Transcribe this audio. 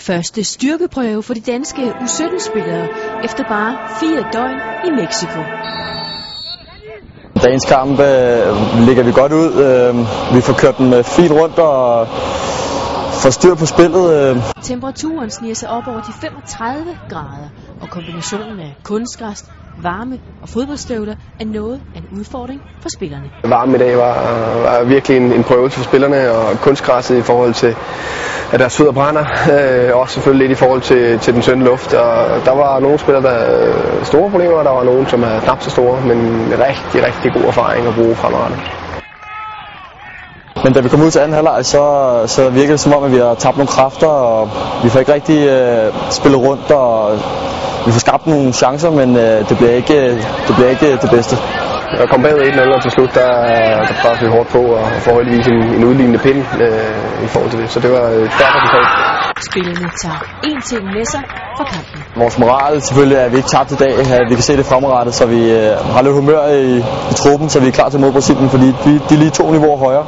Første styrkeprøve for de danske U17-spillere efter bare fire døgn i Mexico. Dagens kamp øh, ligger vi godt ud. Øh, vi får kørt den øh, fint rundt og får styr på spillet. Øh. Temperaturen sniger sig op over de 35 grader, og kombinationen af kunstgræs, varme og fodboldstøvler er noget af en udfordring for spillerne. Varme i dag var, var virkelig en, en prøvelse for spillerne, og kunstgræsset i forhold til, at deres fødder brænder, øh, også selvfølgelig lidt i forhold til, til den sønde luft. Og der var nogle spillere, der havde store problemer, og der var nogle, som er knap så store, men en rigtig, rigtig god erfaring at bruge fremadrettet. Men da vi kom ud til anden halvleg, så, så virkede det som om, at vi har tabt nogle kræfter, og vi får ikke rigtig øh, spillet rundt, og vi får skabt nogle chancer, men øh, det, bliver ikke, det bliver ikke det bedste. Jeg kom bagud 1-0, og til slut der, der pressede vi hårdt på, og forholdsvis en, en udlignende pind øh, i forhold til det. Så det var et stærkt resultat. Spillerne tager én ting med sig fra kampen. Vores moral selvfølgelig er, at vi ikke tabte i dag, at vi kan se det fremadrettet, så vi øh, har lidt humør i, i truppen, så vi er klar til mod Brasilien, fordi de, de er lige to niveauer højere.